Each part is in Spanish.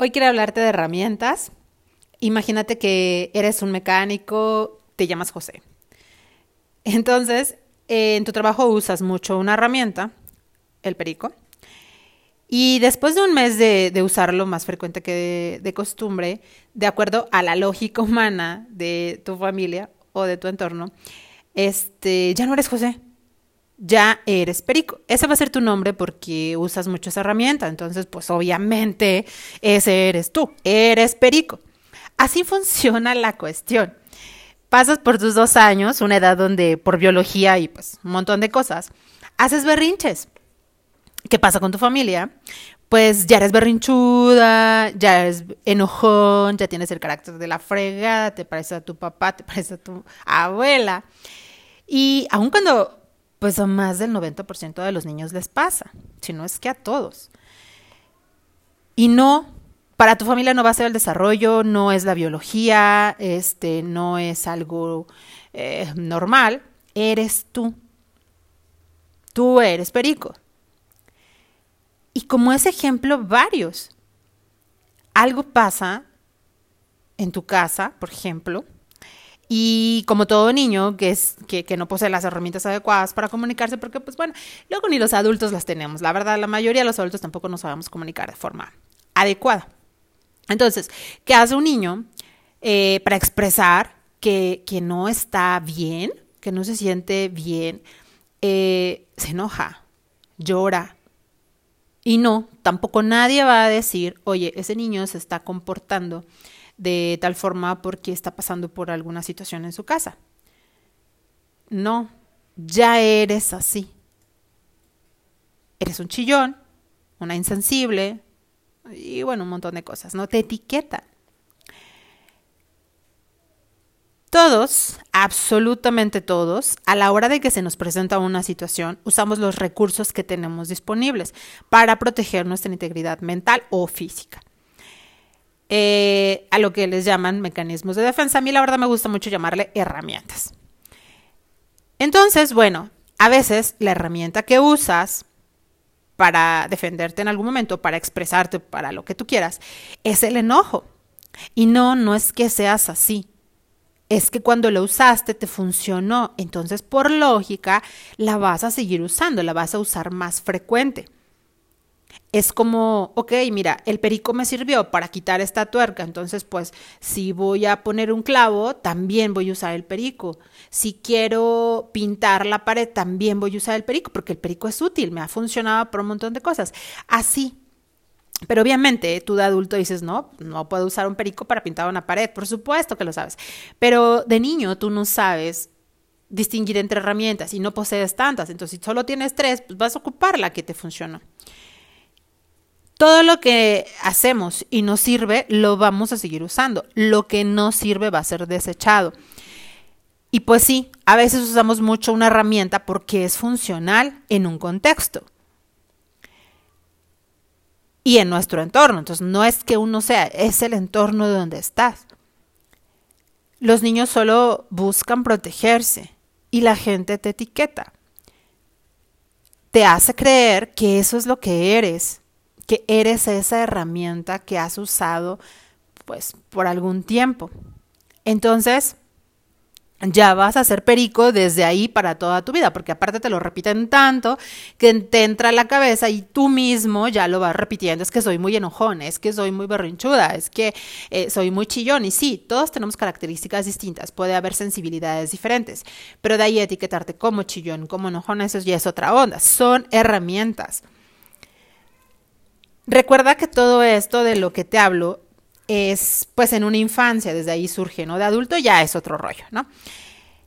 Hoy quiero hablarte de herramientas. Imagínate que eres un mecánico, te llamas José. Entonces, en tu trabajo usas mucho una herramienta, el perico, y después de un mes de, usarlo más frecuente que de, costumbre, de acuerdo a la lógica humana de tu familia o de tu entorno, este, ya no eres José, ya eres perico. Ese va a ser tu nombre porque usas mucho esa herramienta. Entonces, pues obviamente ese eres tú, eres perico. Así funciona la cuestión. Pasas por tus dos años, una edad donde por biología y pues un montón de cosas, haces berrinches. ¿Qué pasa con tu familia? Pues ya eres berrinchuda, ya eres enojón, ya tienes el carácter de la fregada, te parece a tu papá, te parece a tu abuela. Y aun cuando pues a más del 90% de los niños les pasa, si no es que a todos. Y no, para tu familia no va a ser el desarrollo, no es la biología, este, no es algo eh, normal, eres tú. Tú eres perico. Y como ese ejemplo, varios. Algo pasa en tu casa, por ejemplo, y como todo niño que, es, que, no posee las herramientas adecuadas para comunicarse, porque pues bueno, luego ni los adultos las tenemos. La verdad, la mayoría de los adultos tampoco nos sabemos comunicar de forma adecuada. Entonces, ¿qué hace un niño eh, para expresar que, que, no está bien, que no se siente bien? Eh, se enoja, llora. Y no, tampoco nadie va a decir, oye, ese niño se está comportando de tal forma porque está pasando por alguna situación en su casa. No, ya eres así. Eres un chillón, una insensible y bueno, un montón de cosas, ¿no? Te etiqueta. Todos, absolutamente todos, a la hora de que se nos presenta una situación, usamos los recursos que tenemos disponibles para proteger nuestra integridad mental o física. Eh, a lo que les llaman mecanismos de defensa. A mí la verdad me gusta mucho llamarle herramientas. Entonces, bueno, a veces la herramienta que usas para defenderte en algún momento, para expresarte, para lo que tú quieras, es el enojo. Y no, no es que seas así. Es que cuando lo usaste te funcionó. Entonces, por lógica, la vas a seguir usando, la vas a usar más frecuente es como, ok, mira, el perico me sirvió para quitar esta tuerca, entonces pues si voy a poner un clavo, también voy a usar el perico. Si quiero pintar la pared, también voy a usar el perico, porque el perico es útil, me ha funcionado por un montón de cosas. Así. Pero obviamente tú de adulto dices, no, no puedo usar un perico para pintar una pared, por supuesto que lo sabes. Pero de niño tú no sabes distinguir entre herramientas y no posees tantas, entonces si solo tienes tres, pues vas a ocupar la que te funcionó. Todo lo que hacemos y nos sirve lo vamos a seguir usando. Lo que no sirve va a ser desechado. Y pues sí, a veces usamos mucho una herramienta porque es funcional en un contexto y en nuestro entorno. Entonces no es que uno sea, es el entorno de donde estás. Los niños solo buscan protegerse y la gente te etiqueta. Te hace creer que eso es lo que eres que eres esa herramienta que has usado pues por algún tiempo. Entonces, ya vas a ser perico desde ahí para toda tu vida, porque aparte te lo repiten tanto que te entra a la cabeza y tú mismo ya lo vas repitiendo, es que soy muy enojón, es que soy muy berrinchuda, es que eh, soy muy chillón y sí, todos tenemos características distintas, puede haber sensibilidades diferentes, pero de ahí etiquetarte como chillón, como enojón, eso ya es otra onda, son herramientas. Recuerda que todo esto de lo que te hablo es pues en una infancia, desde ahí surge, ¿no? De adulto ya es otro rollo, ¿no?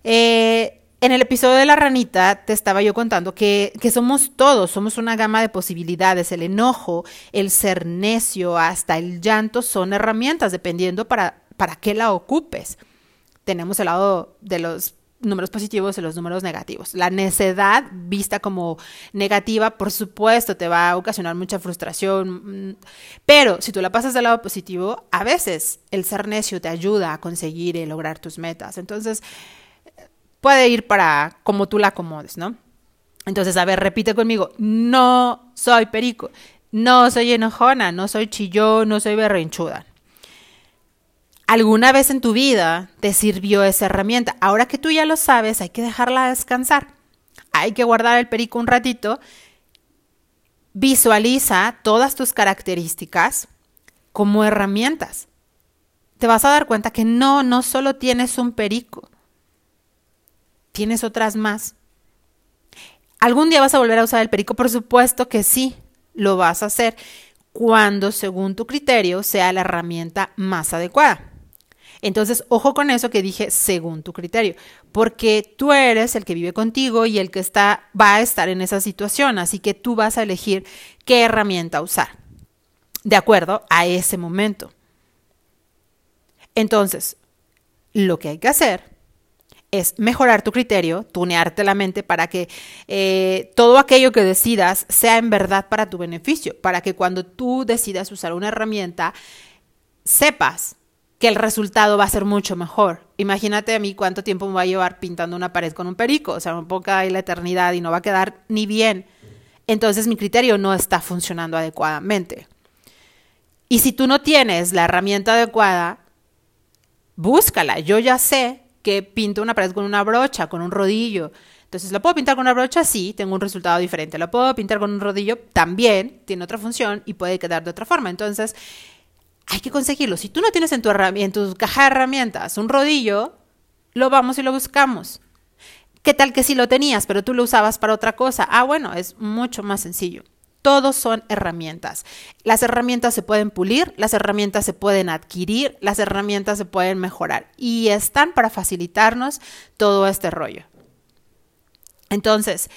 Eh, en el episodio de la ranita te estaba yo contando que, que, somos todos, somos una gama de posibilidades. El enojo, el ser necio, hasta el llanto son herramientas dependiendo para, para qué la ocupes. Tenemos el lado de los números positivos y los números negativos. La necedad vista como negativa, por supuesto, te va a ocasionar mucha frustración, mm, pero si tú la pasas del lado positivo, a veces el ser necio te ayuda a conseguir y lograr tus metas. Entonces, puede ir para como tú la acomodes, ¿no? Entonces, a ver, repite conmigo, no soy perico. No soy enojona, no soy chillón, no soy berrinchuda. ¿Alguna vez en tu vida te sirvió esa herramienta? Ahora que tú ya lo sabes, hay que dejarla descansar. Hay que guardar el perico un ratito. Visualiza todas tus características como herramientas. Te vas a dar cuenta que no, no solo tienes un perico, tienes otras más. ¿Algún día vas a volver a usar el perico? Por supuesto que sí, lo vas a hacer cuando, según tu criterio, sea la herramienta más adecuada. Entonces, ojo con eso que dije según tu criterio, porque tú eres el que vive contigo y el que está va a estar en esa situación, así que tú vas a elegir qué herramienta usar de acuerdo a ese momento. Entonces, lo que hay que hacer es mejorar tu criterio, tunearte la mente para que eh, todo aquello que decidas sea en verdad para tu beneficio, para que cuando tú decidas usar una herramienta, sepas que el resultado va a ser mucho mejor. Imagínate a mí cuánto tiempo me va a llevar pintando una pared con un perico, o sea, un poco ahí la eternidad y no va a quedar ni bien. Entonces mi criterio no está funcionando adecuadamente. Y si tú no tienes la herramienta adecuada, búscala. Yo ya sé que pinto una pared con una brocha, con un rodillo. Entonces, ¿lo puedo pintar con una brocha? Sí, tengo un resultado diferente. ¿Lo puedo pintar con un rodillo? También tiene otra función y puede quedar de otra forma. Entonces, hay que conseguirlo. Si tú no tienes en tu, en tu caja de herramientas un rodillo, lo vamos y lo buscamos. ¿Qué tal que si lo tenías, pero tú lo usabas para otra cosa? Ah, bueno, es mucho más sencillo. Todos son herramientas. Las herramientas se pueden pulir, las herramientas se pueden adquirir, las herramientas se pueden mejorar y están para facilitarnos todo este rollo. Entonces,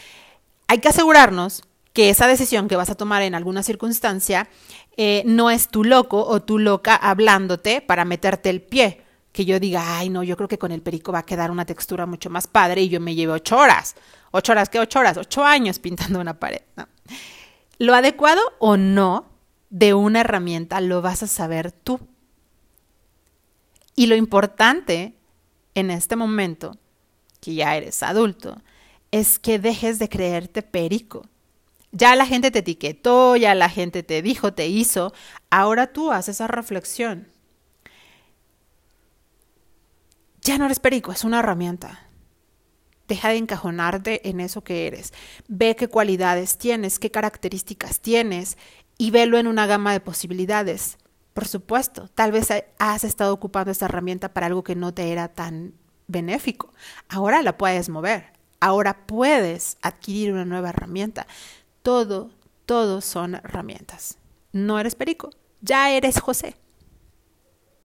hay que asegurarnos que esa decisión que vas a tomar en alguna circunstancia eh, no es tu loco o tu loca hablándote para meterte el pie. Que yo diga, ay, no, yo creo que con el perico va a quedar una textura mucho más padre y yo me llevo ocho horas. ¿Ocho horas? ¿Qué ocho horas? Ocho años pintando una pared. Lo adecuado o no de una herramienta lo vas a saber tú. Y lo importante en este momento, que ya eres adulto, es que dejes de creerte perico. Ya la gente te etiquetó, ya la gente te dijo, te hizo. Ahora tú haces esa reflexión. Ya no eres perico, es una herramienta. Deja de encajonarte en eso que eres. Ve qué cualidades tienes, qué características tienes y velo en una gama de posibilidades. Por supuesto, tal vez has estado ocupando esta herramienta para algo que no te era tan benéfico. Ahora la puedes mover. Ahora puedes adquirir una nueva herramienta todo, todo son herramientas. No eres perico, ya eres José.